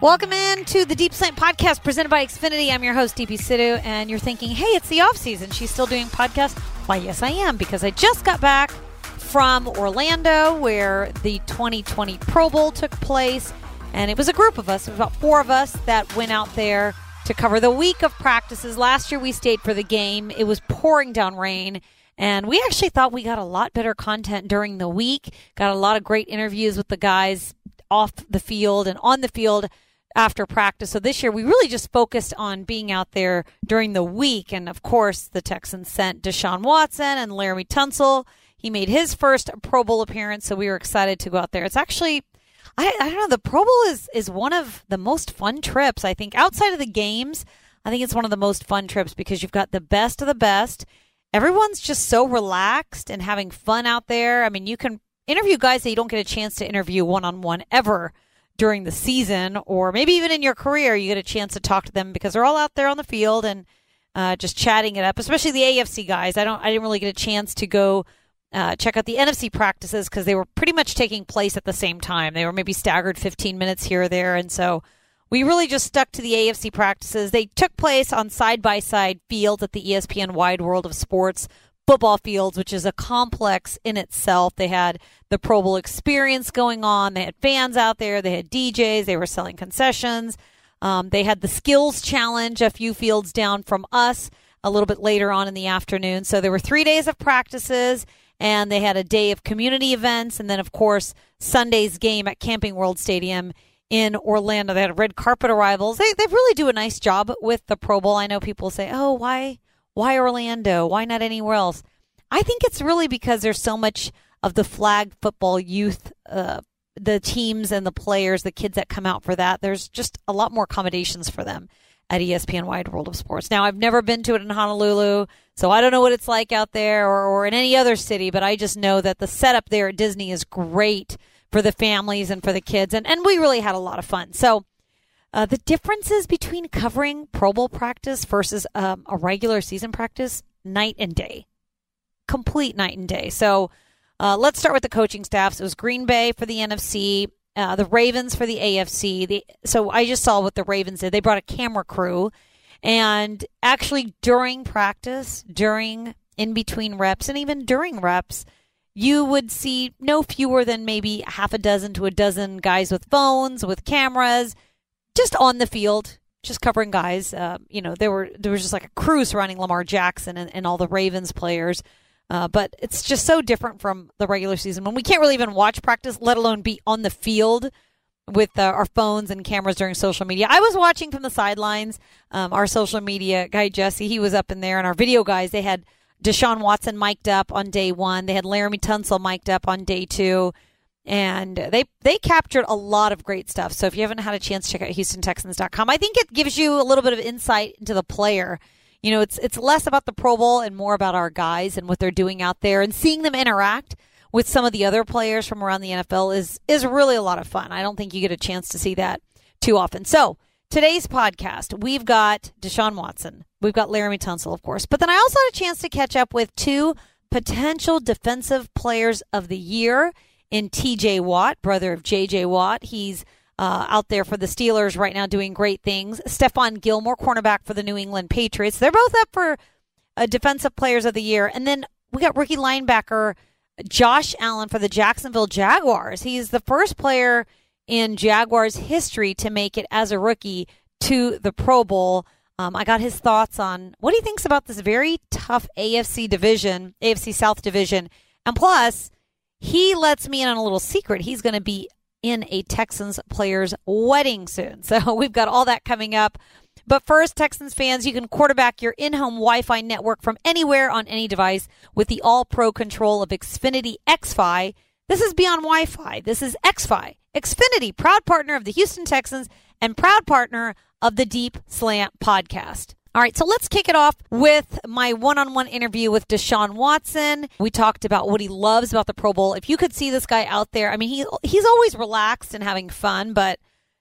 Welcome in to the Deep Slant Podcast presented by Xfinity. I'm your host, Deepi Sidhu, and you're thinking, hey, it's the off season. She's still doing podcasts. Why, yes, I am, because I just got back from Orlando where the 2020 Pro Bowl took place. And it was a group of us, about four of us that went out there to cover the week of practices. Last year we stayed for the game. It was pouring down rain. And we actually thought we got a lot better content during the week. Got a lot of great interviews with the guys off the field and on the field after practice. So this year we really just focused on being out there during the week. And of course, the Texans sent Deshaun Watson and Laremy Tunsil. He made his first Pro Bowl appearance, so we were excited to go out there. It's actually, I, I don't know, the Pro Bowl is, is one of the most fun trips, I think, outside of the games. I think it's one of the most fun trips because you've got the best of the best. Everyone's just so relaxed and having fun out there. I mean, you can interview guys that you don't get a chance to interview one on one ever during the season, or maybe even in your career, you get a chance to talk to them because they're all out there on the field and uh, just chatting it up. Especially the AFC guys. I don't. I didn't really get a chance to go uh, check out the NFC practices because they were pretty much taking place at the same time. They were maybe staggered 15 minutes here or there, and so we really just stuck to the AFC practices. They took place on side by side fields at the ESPN Wide World of Sports football fields, which is a complex in itself. They had the Pro Bowl experience going on. They had fans out there. They had DJs. They were selling concessions. Um, they had the skills challenge a few fields down from us a little bit later on in the afternoon. So there were three days of practices and they had a day of community events. And then, of course, Sunday's game at Camping World Stadium in Orlando. They had red carpet arrivals. They, they really do a nice job with the Pro Bowl. I know people say, oh, why? Why Orlando? Why not anywhere else? I think it's really because there's so much of the flag football youth, uh, the teams and the players, the kids that come out for that. There's just a lot more accommodations for them at ESPN Wide World of Sports. Now, I've never been to it in Honolulu, so I don't know what it's like out there or, or in any other city, but I just know that the setup there at Disney is great for the families and for the kids. And, and we really had a lot of fun. So, uh, the differences between covering Pro Bowl practice versus um, a regular season practice, night and day, complete night and day. So uh, let's start with the coaching staffs. It was Green Bay for the NFC, uh, the Ravens for the AFC. The, so I just saw what the Ravens did. They brought a camera crew, and actually during practice, during in between reps, and even during reps, you would see no fewer than maybe half a dozen to a dozen guys with phones, with cameras just on the field, just covering guys. Uh, you know, there were there was just like a crew surrounding Lamar Jackson and, and all the Ravens players. Uh, but it's just so different from the regular season when we can't really even watch practice, let alone be on the field with uh, our phones and cameras during social media. I was watching from the sidelines. Um, our social media guy Jesse, he was up in there, and our video guys they had Deshaun Watson mic'd up on day one. They had Laremy Tunsil mic'd up on day two and they they captured a lot of great stuff. So if you haven't had a chance, check out HoustonTexans.com. I think it gives you a little bit of insight into the player. You know, it's it's less about the Pro Bowl and more about our guys and what they're doing out there, and seeing them interact with some of the other players from around the NFL is is really a lot of fun. I don't think you get a chance to see that too often. So today's podcast, we've got Deshaun Watson, we've got Laremy Tunsil, of course, but then I also had a chance to catch up with two potential defensive players of the year in TJ Watt, brother of JJ Watt. He's uh, out there for the Steelers right now doing great things. Stephon Gilmore, cornerback for the New England Patriots. They're both up for uh, Defensive Players of the Year. And then we got rookie linebacker Josh Allen for the Jacksonville Jaguars. He's the first player in Jaguars history to make it as a rookie to the Pro Bowl. Um, I got his thoughts on what he thinks about this very tough AFC division, AFC South division. And plus, he lets me in on a little secret. He's going to be in a Texans player's wedding soon. So we've got all that coming up. But first, Texans fans, you can quarterback your in home Wi Fi network from anywhere on any device with the all pro control of Xfinity XFi. This is beyond Wi Fi. This is XFi. Xfinity, proud partner of the Houston Texans and proud partner of the Deep Slant podcast. All right, so let's kick it off with my one on one interview with Deshaun Watson. We talked about what he loves about the Pro Bowl. If you could see this guy out there, I mean, he, he's always relaxed and having fun, but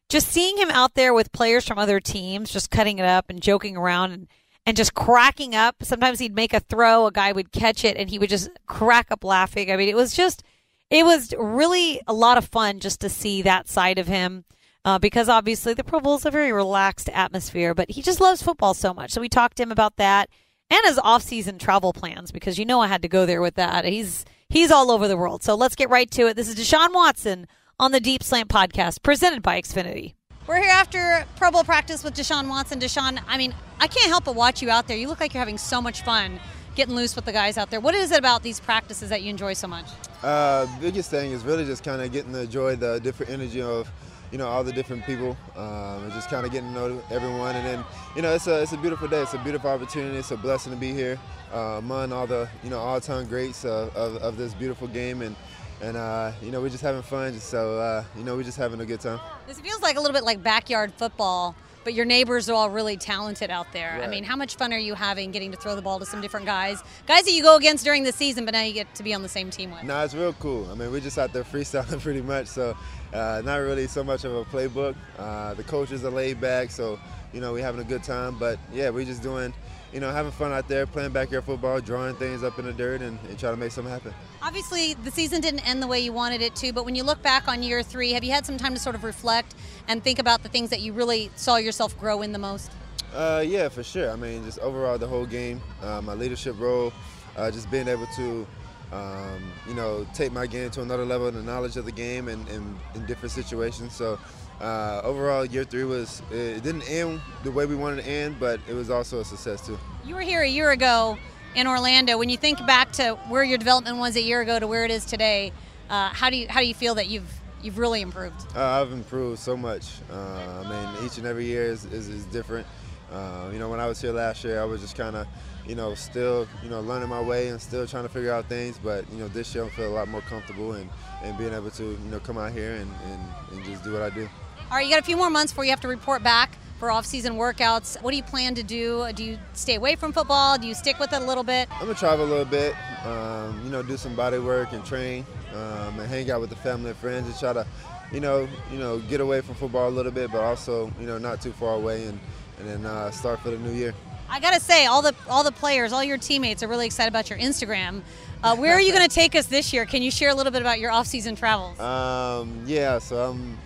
just seeing him out there with players from other teams, just cutting it up and joking around and, and just cracking up. Sometimes he'd make a throw, a guy would catch it, and he would just crack up laughing. I mean, it was just, it was really a lot of fun just to see that side of him. Uh, because obviously the Pro Bowl is a very relaxed atmosphere, but he just loves football so much. So we talked to him about that and his off-season travel plans because you know I had to go there with that. He's he's all over the world. So let's get right to it. This is Deshaun Watson on the Deep Slant podcast presented by Xfinity. We're here after Pro Bowl practice with Deshaun Watson. Deshaun, I mean, I can't help but watch you out there. You look like you're having so much fun getting loose with the guys out there. What is it about these practices that you enjoy so much? Uh, biggest thing is really just kind of getting to enjoy the different energy of you know all the different people um, and just kind of getting to know everyone. And then you know it's a it's a beautiful day. It's a beautiful opportunity. It's a blessing to be here uh, among all the you know all-time greats of, of, this beautiful game. And and uh, you know we're just having fun. Just so uh, you know we're just having a good time. This feels like a little bit like backyard football but your neighbors are all really talented out there. Right. I mean, how much fun are you having getting to throw the ball to some different guys? Guys that you go against during the season, but now you get to be on the same team with. No, nah, it's real cool. I mean, we're just out there freestyling pretty much, so uh, not really so much of a playbook. Uh, the coaches are laid back, so you know we're having a good time. But yeah, we're just doing, you know, having fun out there, playing backyard football, drawing things up in the dirt, and, and trying to make something happen. Obviously, the season didn't end the way you wanted it to, but when you look back on year three, have you had some time to sort of reflect and think about the things that you really saw yourself grow in the most? Uh, yeah, for sure. I mean, just overall the whole game, uh, my leadership role, uh, just being able to um, you know, take my game to another level the knowledge of the game and, and in different situations. So uh, overall, year three was it didn't end the way we wanted to end, but it was also a success too. You were here a year ago in Orlando. When you think back to where your development was a year ago to where it is today, uh, how do you how do you feel that you've you've really improved? Uh, I've improved so much. Uh, I mean, each and every year is, is, is different. Uh, you know, when I was here last year, I was just kind of, you know, still, you know, learning my way and still trying to figure out things. But you know, this year I feel a lot more comfortable and, and being able to, you know, come out here and, and, and just do what I do. All right, you got a few more months before you have to report back for off-season workouts. What do you plan to do? Do you stay away from football? Do you stick with it a little bit? I'm gonna travel a little bit. Um, you know, do some body work and train, um, and hang out with the family and friends, and try to, you know, you know, get away from football a little bit, but also, you know, not too far away and and then uh, start for the new year. I gotta say, all the all the players, all your teammates are really excited about your Instagram. Uh, where are you going to take us this year? Can you share a little bit about your off-season travels? Um, yeah, so I'm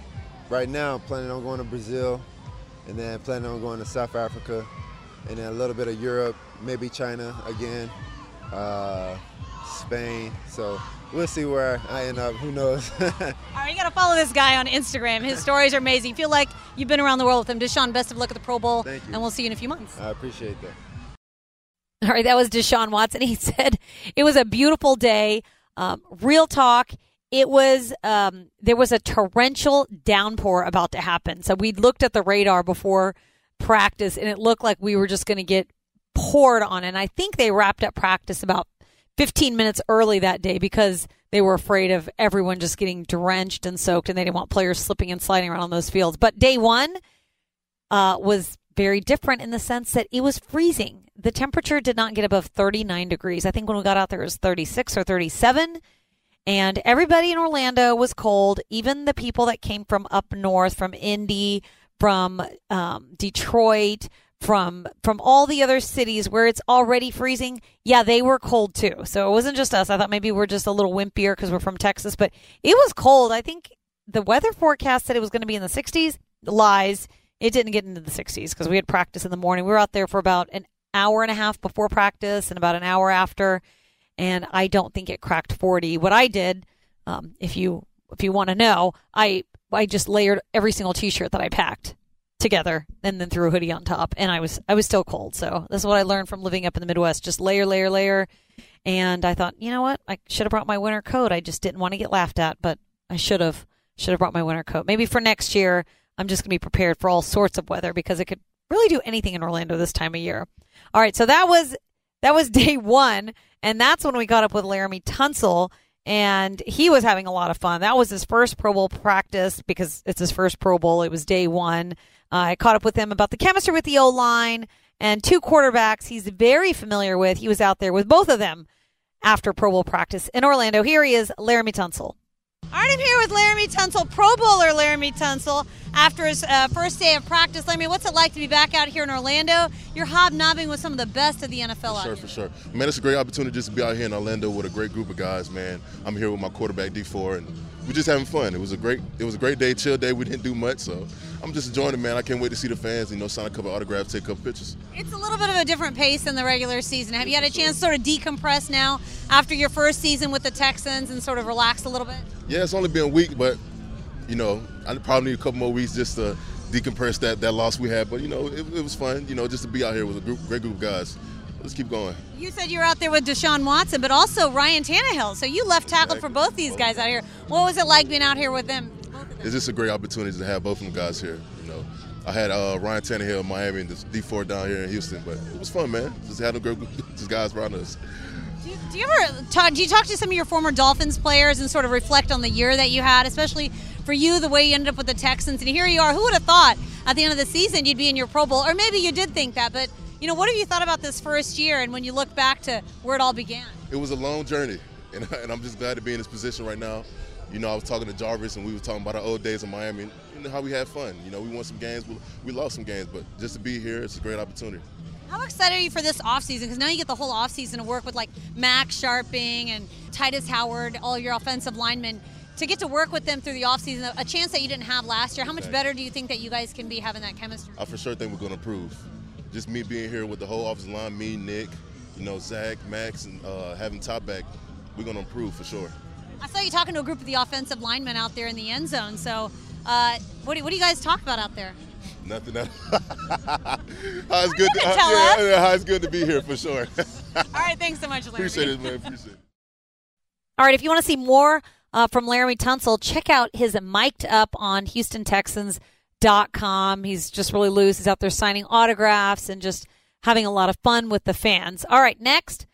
right now planning on going to Brazil, and then planning on going to South Africa, and then a little bit of Europe, maybe China again, uh, Spain. So we'll see where I end up. Who knows? All right, you got to follow this guy on Instagram. His stories are amazing. Feel like you've been around the world with him. Deshaun, best of luck at the Pro Bowl. Thank you. And we'll see you in a few months. I appreciate that. All right, that was Deshaun Watson. He said it was a beautiful day. Um, real talk. It was um, there was a torrential downpour about to happen. So we looked at the radar before practice, and it looked like we were just going to get poured on. And I think they wrapped up practice about 15 minutes early that day because they were afraid of everyone just getting drenched and soaked and they didn't want players slipping and sliding around on those fields. But day one uh, was very different in the sense that it was freezing. The temperature did not get above 39 degrees. I think when we got out there it was 36 or 37. And everybody in Orlando was cold, even the people that came from up north, from Indy, from um, Detroit, from from all the other cities where it's already freezing, yeah, they were cold too. So it wasn't just us. I thought maybe we're just a little wimpier because we're from Texas, but it was cold. I think the weather forecast said it was going to be in the 60s. Lies. It didn't get into the 60s because we had practice in the morning. We were out there for about an hour and a half before practice and about an hour after, and I don't think it cracked 40. What I did, um, if you if you want to know, I I just layered every single T-shirt that I packed together and then threw a hoodie on top and I was I was still cold. So this is what I learned from living up in the Midwest. Just layer, layer, layer. And I thought, you know what? I should have brought my winter coat. I just didn't want to get laughed at, but I should have should have brought my winter coat. Maybe for next year I'm just gonna be prepared for all sorts of weather because it could really do anything in Orlando this time of year. All right, so that was that was day one, and that's when we got up with Laremy Tunsil and he was having a lot of fun. That was his first Pro Bowl practice because it's his first Pro Bowl. It was day one. Uh, I caught up with him about the chemistry with the O line and two quarterbacks he's very familiar with. He was out there with both of them after Pro Bowl practice in Orlando. Here he is, Laremy Tunsil. All right, I'm here with Laremy Tunsil, Pro Bowler Laremy Tunsil, after his uh, first day of practice. Laremy, what's it like to be back out here in Orlando? You're hobnobbing with some of the best of the NFL for sure. For sure, Man, it's a great opportunity just to be out here in Orlando with a great group of guys, man. I'm here with my quarterback, D4, and we're just having fun. It was a great it was a great day, chill day. We didn't do much, so I'm just enjoying it, man. I can't wait to see the fans. You know, sign a couple autographs, take a couple pictures. It's a little bit of a different pace than the regular season. Have you had a chance to sort of decompress now after your first season with the Texans and sort of relax a little bit? Yeah, it's only been a week, but you know, I probably need a couple more weeks just to decompress that that loss we had. But you know, it, it was fun. You know, just to be out here with a group, great group of guys. Let's keep going. You said you were out there with Deshaun Watson, but also Ryan Tannehill. So you left tackle for both these guys out here. What was it like being out here with them? It's just a great opportunity to have both of them guys here. You know, I had uh, Ryan Tannehill in Miami and this D4 down here in Houston, but it was fun, man. Just having great just guys around us. Do you, do you ever talk? Do you talk to some of your former Dolphins players and sort of reflect on the year that you had, especially for you, the way you ended up with the Texans, and here you are. Who would have thought at the end of the season you'd be in your Pro Bowl, or maybe you did think that, but you know, what have you thought about this first year and when you look back to where it all began? It was a long journey, and, and I'm just glad to be in this position right now. You know, I was talking to Jarvis, and we were talking about our old days in Miami, and you know, how we had fun. You know, we won some games, we, we lost some games, but just to be here, it's a great opportunity. How excited are you for this offseason? Because now you get the whole offseason to work with like Max Scharping and Tytus Howard, all your offensive linemen. To get to work with them through the offseason, a chance that you didn't have last year. How much better do you think that you guys can be having that chemistry? I for sure think we're going to improve just me being here with the whole office line, me, Nick, you know, Zach, Max, and uh, having top back, we're going to improve for sure. I saw you talking to a group of the offensive linemen out there in the end zone. So, uh, what, do, what do you guys talk about out there? Nothing. how it's good. To, uh, yeah, how it's good to be here for sure. All right, thanks so much, Laremy. Appreciate it, man. Appreciate it. All right, if you want to see more uh, from Laremy Tunsil, check out his mic'd up on Houston Texans dot com. He's just really loose. He's out there signing autographs and just having a lot of fun with the fans. All right, next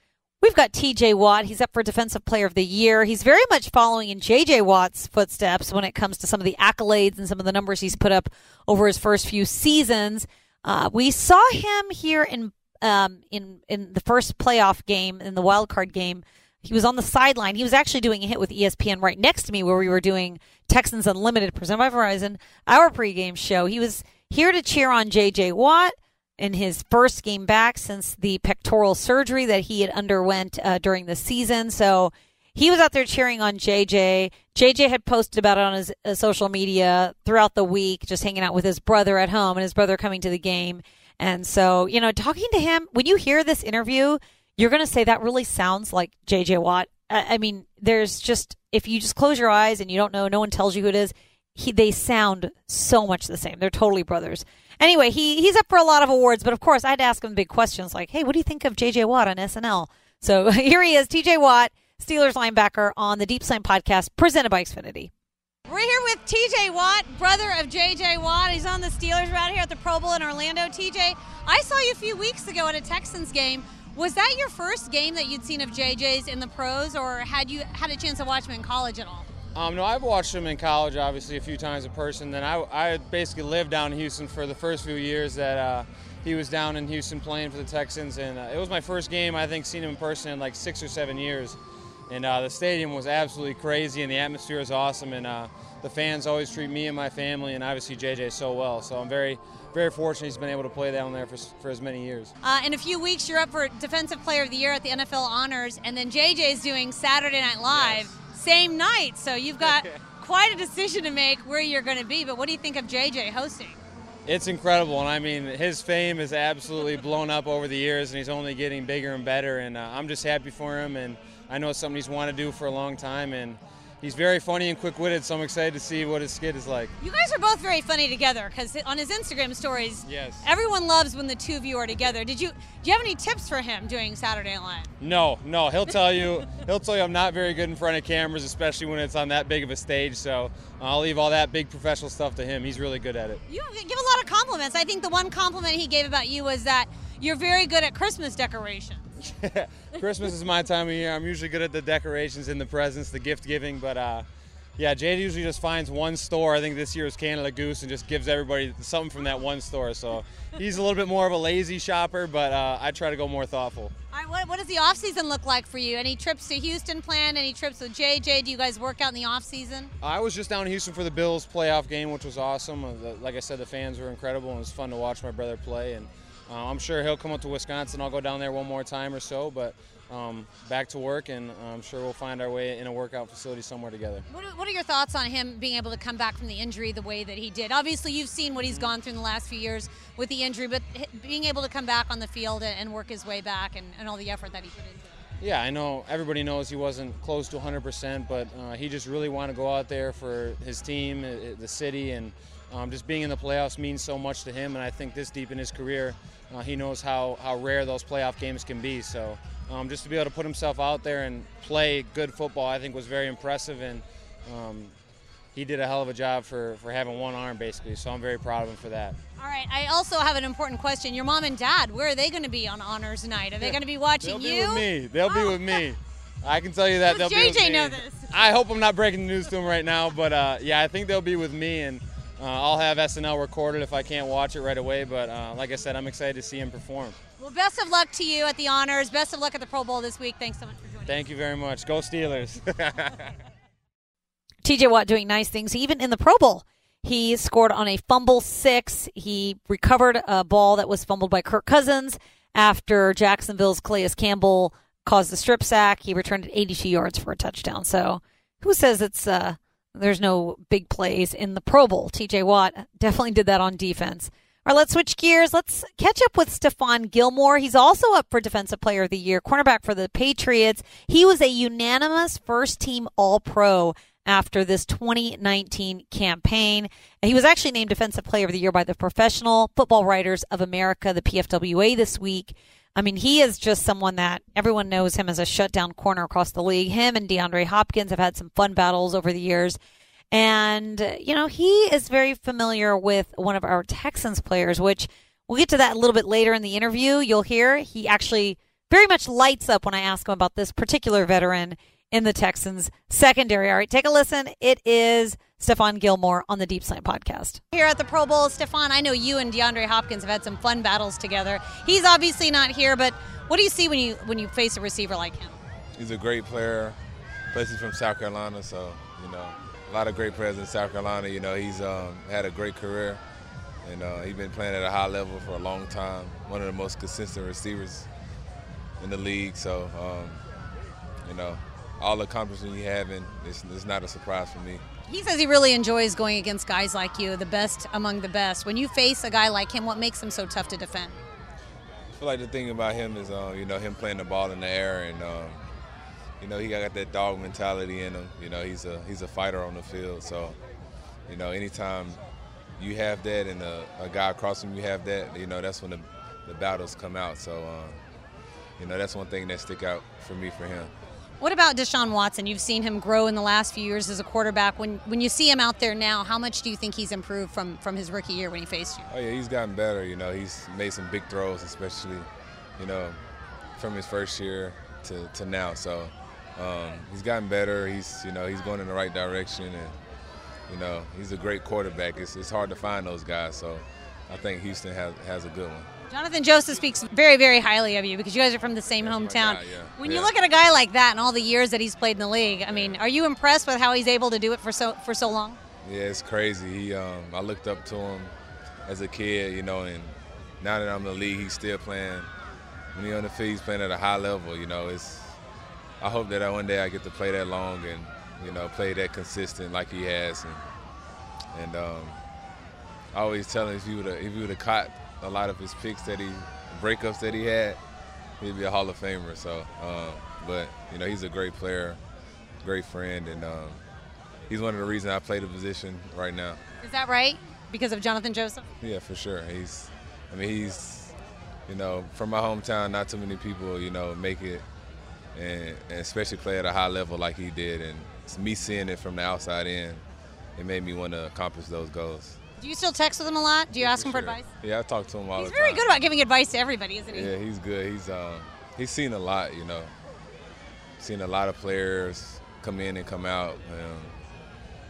we've got TJ Watt. He's up for Defensive Player of the Year. He's very much following in JJ Watt's footsteps when it comes to some of the accolades and some of the numbers he's put up over his first few seasons. Uh, we saw him here in um, in in the first playoff game in the wild card game he was on the sideline. He was actually doing a hit with ESPN right next to me where we were doing Texans Unlimited presented by Verizon, our pregame show. He was here to cheer on JJ Watt in his first game back since the pectoral surgery that he had underwent uh, during the season. So he was out there cheering on JJ. JJ had posted about it on his uh, social media throughout the week, just hanging out with his brother at home and his brother coming to the game. And so, you know, talking to him, when you hear this interview, you're going to say that really sounds like JJ Watt. I mean, there's just if you just close your eyes and you don't know, no one tells you who it is. He, they sound so much the same. They're totally brothers. Anyway, he he's up for a lot of awards, but of course, I had to ask him big questions like, "Hey, what do you think of JJ Watt on SNL?" So here he is, TJ Watt, Steelers linebacker on the Deep Slant podcast presented by Xfinity. We're here with TJ Watt, brother of JJ Watt. He's on the Steelers right here at the Pro Bowl in Orlando. TJ, I saw you a few weeks ago at a Texans game was that your first game that you'd seen of JJ's in the pros, or had you had a chance to watch him in college at all? Um, no, I've watched him in college, obviously, a few times in person. Then I, I basically lived down in Houston for the first few years that uh, he was down in Houston playing for the Texans, and uh, it was my first game. I think seen him in person in like six or seven years, and uh, the stadium was absolutely crazy, and the atmosphere was awesome, and uh, the fans always treat me and my family, and obviously JJ so well. So I'm very very fortunate he's been able to play down there for, for as many years. Uh, in a few weeks, you're up for Defensive Player of the Year at the NFL Honors, and then JJ is doing Saturday Night Live yes. same night. So you've got quite a decision to make where you're going to be. But what do you think of JJ hosting? It's incredible, and I mean, his fame is absolutely blown up over the years, and he's only getting bigger and better. And uh, I'm just happy for him, and I know it's something he's wanted to do for a long time, and he's very funny and quick-witted, so I'm excited to see what his skit is like. You guys are both very funny together because on his Instagram stories, yes, everyone loves when the two of you are together. Did you do you have any tips for him doing Saturday Night Live? No, no. He'll tell you he'll tell you I'm not very good in front of cameras, especially when it's on that big of a stage. So I'll leave all that big professional stuff to him. He's really good at it. You give a lot of compliments. I think the one compliment he gave about you was that you're very good at Christmas decorations. Christmas is my time of year. I'm usually good at the decorations and the presents, the gift giving, but uh, yeah, Jade usually just finds one store. I think this year is Canada Goose and just gives everybody something from that one store. So he's a little bit more of a lazy shopper, but uh, I try to go more thoughtful. All right, what, what does the off season look like for you? Any trips to Houston planned? Any trips with JJ? Do you guys work out in the off season? I was just down in Houston for the Bills playoff game, which was awesome. Uh, like I said, the fans were incredible, and it was fun to watch my brother play. And uh, I'm sure he'll come up to Wisconsin. I'll go down there one more time or so, but um, back to work, and I'm sure we'll find our way in a workout facility somewhere together. What are, what are your thoughts on him being able to come back from the injury the way that he did? Obviously, you've seen what he's gone through in the last few years with the injury, but being able to come back on the field and work his way back and, and all the effort that he put into it. Yeah, I know everybody knows he wasn't close to 100%, but uh, he just really wanted to go out there for his team, the city, and um, just being in the playoffs means so much to him. And I think this deep in his career, uh, he knows how, how rare those playoff games can be. So um, just to be able to put himself out there and play good football, I think was very impressive. And um, he did a hell of a job for, for having one arm, basically. So I'm very proud of him for that. All right. I also have an important question. Your mom and dad, where are they going to be on honors night? Are they going to be watching They'll you? Be with me. They'll oh. be with me. I can tell you that Does they'll JJ be with me. know this? I hope I'm not breaking the news to him right now, but uh, yeah, I think they'll be with me, and uh, I'll have SNL recorded if I can't watch it right away. But uh, like I said, I'm excited to see him perform. Well, best of luck to you at the honors. Best of luck at the Pro Bowl this week. Thanks so much for joining. Thank you very much. Go Steelers. TJ Watt doing nice things, even in the Pro Bowl. He scored on a fumble six. He recovered a ball that was fumbled by Kirk Cousins after Jacksonville's Calais Campbell caused the strip sack. He returned it 82 yards for a touchdown. So who says it's uh, there's no big plays in the Pro Bowl? TJ Watt definitely did that on defense. All right, let's switch gears. Let's catch up with Stephon Gilmore. He's also up for Defensive Player of the Year, cornerback for the Patriots. He was a unanimous first team All Pro after this 2019 campaign. He was actually named Defensive Player of the Year by the Professional Football Writers of America, the PFWA, this week. I mean, he is just someone that everyone knows him as a shutdown corner across the league. Him and DeAndre Hopkins have had some fun battles over the years. And, you know, he is very familiar with one of our Texans players, which we'll get to that a little bit later in the interview. You'll hear he actually very much lights up when I ask him about this particular veteran in the Texans secondary. All right, take a listen. It is Stephon Gilmore on the Deep Slant podcast. Here at the Pro Bowl, Stephon, I know you and DeAndre Hopkins have had some fun battles together. He's obviously not here, but what do you see when you when you face a receiver like him? He's a great player. Plus, he's from South Carolina, so you know a lot of great players in South Carolina. You know, he's um, had a great career, and uh, he's been playing at a high level for a long time. One of the most consistent receivers in the league. So, um, you know, all the accomplishments he having, it's, it's not a surprise for me. He says he really enjoys going against guys like you, the best among the best. When you face a guy like him, what makes him so tough to defend? I feel like the thing about him is, uh, you know, him playing the ball in the air, and um, you know, he got that dog mentality in him. You know, he's a he's a fighter on the field. So, you know, anytime you have that and a, a guy across from you have that, you know, that's when the, the battles come out. So, um, you know, that's one thing that stick out for me for him. What about Deshaun Watson? You've seen him grow in the last few years as a quarterback. When when you see him out there now, how much do you think he's improved from from his rookie year when he faced you? Oh yeah, he's gotten better. You know, he's made some big throws, especially, you know, from his first year to, to now. So um, he's gotten better. He's you know he's going in the right direction, and you know he's a great quarterback. It's, it's hard to find those guys. So I think Houston has has a good one. Johnathan Joseph speaks very, very highly of you because you guys are from the same That's hometown. guy, yeah. When yeah. you look at a guy like that and all the years that he's played in the league, I mean, are you impressed with how he's able to do it for so for so long? Yeah, it's crazy. He, um, I looked up to him as a kid, you know, and now that I'm in the league, he's still playing. When he's on the field, he's playing at a high level. You know, it's. I hope that one day I get to play that long and, you know, play that consistent like he has. And, and um, I always tell him if he would have if he would have caught a lot of his picks that he breakups that he had, he'd be a Hall of Famer. So, um, but you know, he's a great player, great friend, and um, he's one of the reasons I play the position right now. Is that right? Because of Johnathan Joseph? Yeah, for sure. He's, I mean, he's, you know, from my hometown. Not too many people, you know, make it, and, and especially play at a high level like he did. And me seeing it from the outside in, it made me want to accomplish those goals. Do you still text with him a lot? Do you Yeah, ask him for sure. advice? Yeah, I talk to him all He's the very good about giving advice to everybody, isn't he? Yeah, he's good. He's um, he's seen a lot, you know. Seen a lot of players come in and come out. Um,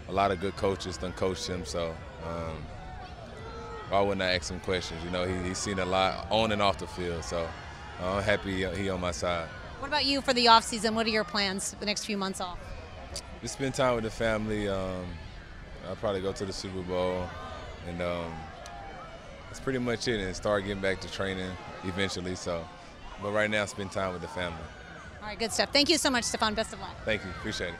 a lot of good coaches done coached him, so um, why wouldn't I ask him questions? You know, he, he's seen a lot on and off the field, so I'm happy he on my side. What about you for the off season? What are your plans for the next few months off? Just spend time with the family. Um, I'll probably go to the Super Bowl, and um, that's pretty much it. And start getting back to training eventually. So, but right now, spend time with the family. All right, good stuff. Thank you so much, Stephon. Best of luck. Thank you. Appreciate it.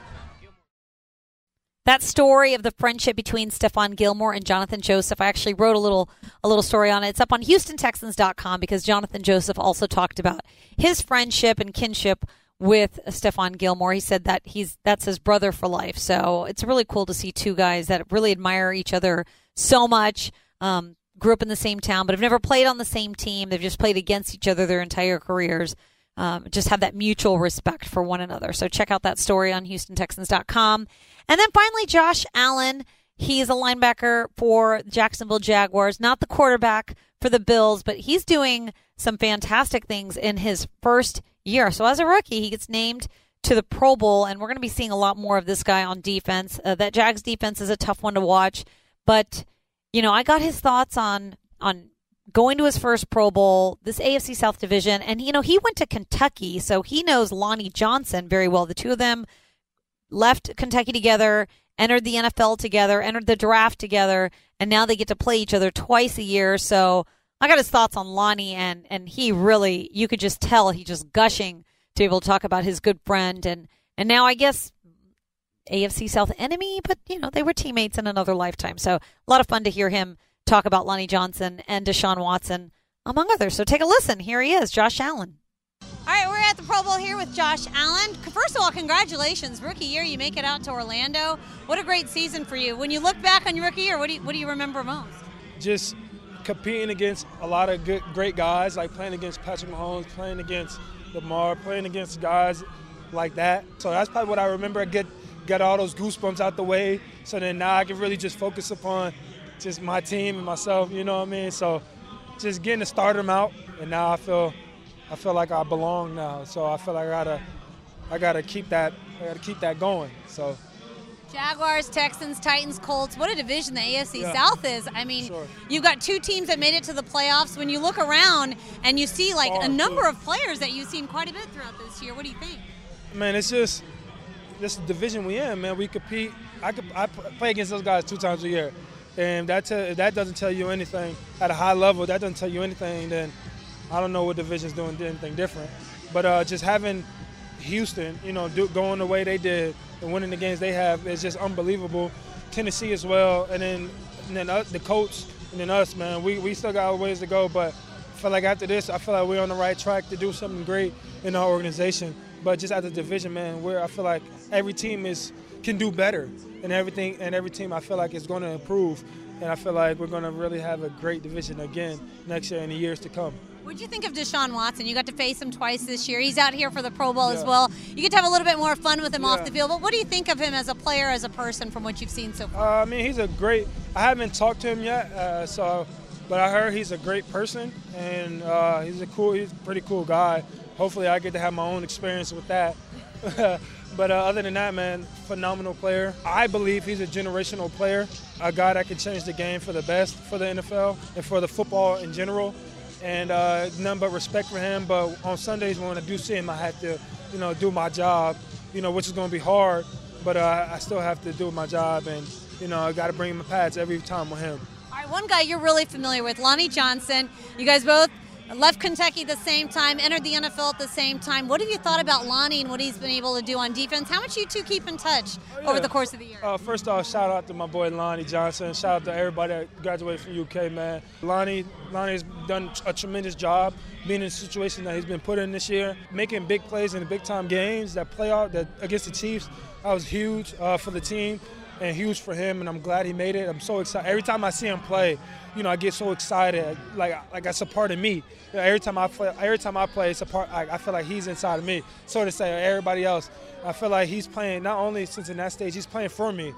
That story of the friendship between Stephon Gilmore and Johnathan Joseph, I actually wrote a little a little story on it. It's up on HoustonTexans.com because Johnathan Joseph also talked about his friendship and kinship with Stephon Gilmore. He said that he's that's his brother for life. So it's really cool to see two guys that really admire each other so much. Um, grew up in the same town, but have never played on the same team. They've just played against each other their entire careers. Um, just have that mutual respect for one another. So check out that story on HoustonTexans.com. And then finally, Josh Allen. He's a linebacker for Jacksonville Jaguars, not the quarterback for the Bills, but he's doing some fantastic things in his first year. So as a rookie, he gets named to the Pro Bowl, and we're going to be seeing a lot more of this guy on defense. Uh, that Jags defense is a tough one to watch, but you know, I got his thoughts on on going to his first Pro Bowl, this AFC South division, and you know, he went to Kentucky, so he knows Lonnie Johnson very well. The two of them left Kentucky together, entered the NFL together, entered the draft together, and now they get to play each other twice a year. So I got his thoughts on Lonnie, and and he really, you could just tell he just gushing to be able to talk about his good friend, and and now I guess AFC South enemy, but you know they were teammates in another lifetime. So a lot of fun to hear him talk about Lonnie Johnson and Deshaun Watson, among others. So take a listen. Here he is, Josh Allen. All right, we're at the Pro Bowl here with Josh Allen. First of all, congratulations, rookie year. You make it out to Orlando. What a great season for you. When you look back on your rookie year, what do you, what do you remember most? Just competing against a lot of good, great guys, like playing against Patrick Mahomes, playing against Lamar, playing against guys like that. So that's probably what I remember. Get get all those goosebumps out the way. So then now I can really just focus upon just my team and myself. You know what I mean? So just getting to start them out, and now I feel I feel like I belong now. So I feel like I gotta I gotta keep that I gotta keep that going. So. Jaguars, Texans, Titans, Colts. What a division the AFC Yeah. South is. I mean, Sure. you've got two teams that made it to the playoffs. When you look around and you see like a number of players that you've seen quite a bit throughout this year, what do you think? Man, it's just this division we in, man. We compete. I could I play against those guys two times a year, and that tell, if that doesn't tell you anything at a high level. That doesn't tell you anything. Then I don't know what division's doing anything different. But uh, just having Houston, you know, do, going the way they did and winning the games they have is just unbelievable. Tennessee as well, and then and then uh, the Colts, and then us, man. We we still got ways to go, but I feel like after this, I feel like we're on the right track to do something great in our organization. But just as a division, man, where I feel like every team is can do better, and everything, and every team I feel like is going to improve, and I feel like we're going to really have a great division again next year and the years to come. What did you think of Deshaun Watson? You got to face him twice this year. He's out here for the Pro Bowl as well. You get to have a little bit more fun with him off the field. But what do you think of him as a player, as a person, from what you've seen so far? Uh, I mean, he's a great. I haven't talked to him yet, uh, so, but I heard he's a great person and uh, he's a cool. He's a pretty cool guy. Hopefully, I get to have my own experience with that. but uh, other than that, man, phenomenal player. I believe he's a generational player, a guy that can change the game for the best for the NFL and for the football in general. And uh, none but respect for him. But on Sundays when I do see him, I have to, you know, do my job. You know, which is going to be hard, but uh, I still have to do my job, and you know, I got to bring a pads every time with him. All right, one guy you're really familiar with, Lonnie Johnson. You guys both left Kentucky the same time, entered the NFL at the same time. What have you thought about Lonnie and what he's been able to do on defense? How much you two keep in touch over yeah. the course of the year? Uh, first off, shout out to my boy Lonnie Johnson. Shout out to everybody that graduated from UK, man. Lonnie, Lonnie's done a tremendous job being in the situation that he's been put in this year, making big plays in the big time games. That playoff that against the Chiefs, that was huge uh, for the team and huge for him. And I'm glad he made it. I'm so excited. Every time I see him play, you know, I get so excited. Like like that's a part of me. You know, every time I play, every time I play, it's a part. I, I feel like he's inside of me. So to say, everybody else, I feel like he's playing not only since in that stage, he's playing for me.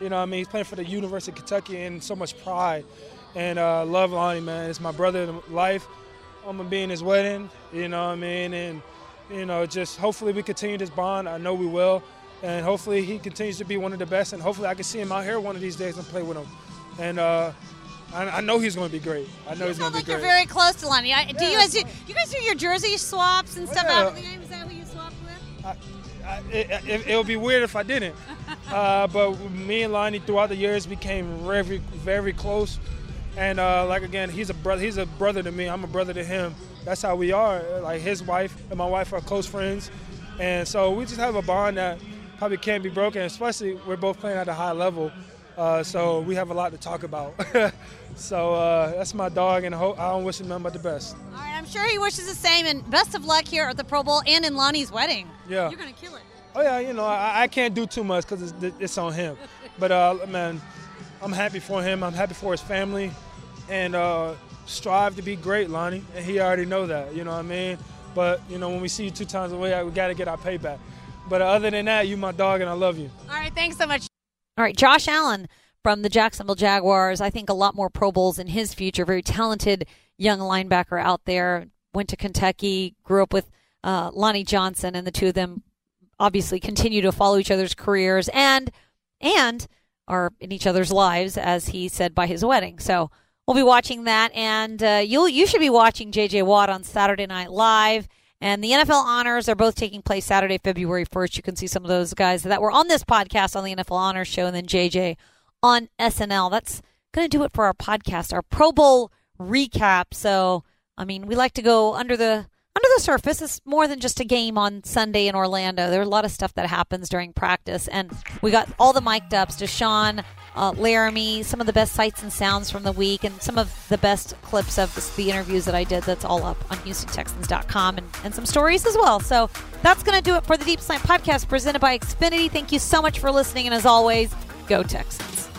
You know, I mean, he's playing for the University of Kentucky and so much pride. And uh, love Lonnie, man. It's my brother in life. I'm gonna be in his wedding. You know what I mean? And you know, just hopefully we continue this bond. I know we will. And hopefully he continues to be one of the best. And hopefully I can see him out here one of these days and play with him. And uh, I, I know he's going to be great. I know you he's going to like be you're great. very close to Lonnie. I, do you guys do you guys do your jersey swaps and stuff Yeah. after the game? Is that who you swapped with? I, it, it, it would be weird if I didn't. Uh, but me and Lonnie throughout the years became very, very close. And uh, like again, he's a brother. He's a brother to me. I'm a brother to him. That's how we are. Like his wife and my wife are close friends, And so we just have a bond that probably can't be broken, especially we're both playing at a high level. Uh, so we have a lot to talk about. so uh, that's my dog, and I, don't wish him nothing but the best. All right, I'm sure he wishes the same, and best of luck here at the Pro Bowl and in Lonnie's wedding. Yeah. You're going to kill it. Oh yeah, you know I, I can't do too much because it's, it's on him. But uh, man, I'm happy for him. I'm happy for his family, and uh, strive to be great, Lonnie. And he already know that. You know what I mean? But you know when we see you two times away, we got to get our payback. But other than that, you my dog, and I love you. All right, thanks so much. All right, Josh Allen from the Jacksonville Jaguars. I think a lot more Pro Bowls in his future. Very talented young linebacker out there. Went to Kentucky, grew up with uh, Lonnie Johnson, and the two of them obviously continue to follow each other's careers and and are in each other's lives, as he said by his wedding. So we'll be watching that, and uh, you'll you should be watching J.J. Watt on Saturday Night Live. And the NFL honors are both taking place Saturday, February 1st. You can see some of those guys that were on this podcast on the NFL Honors Show, and then JJ on SNL. That's going to do it for our podcast, our Pro Bowl recap. So, I mean, we like to go under the under the surface. It's more than just a game on Sunday in Orlando. There's a lot of stuff that happens during practice, and we got all the mic'd ups. Deshaun, uh, Laremy, some of the best sights and sounds from the week, and some of the best clips of the interviews that I did. That's all up on HoustonTexans.com, and, and some stories as well. So that's going to do it for the Deep Slant podcast presented by Xfinity. Thank you so much for listening, and as always, go Texans.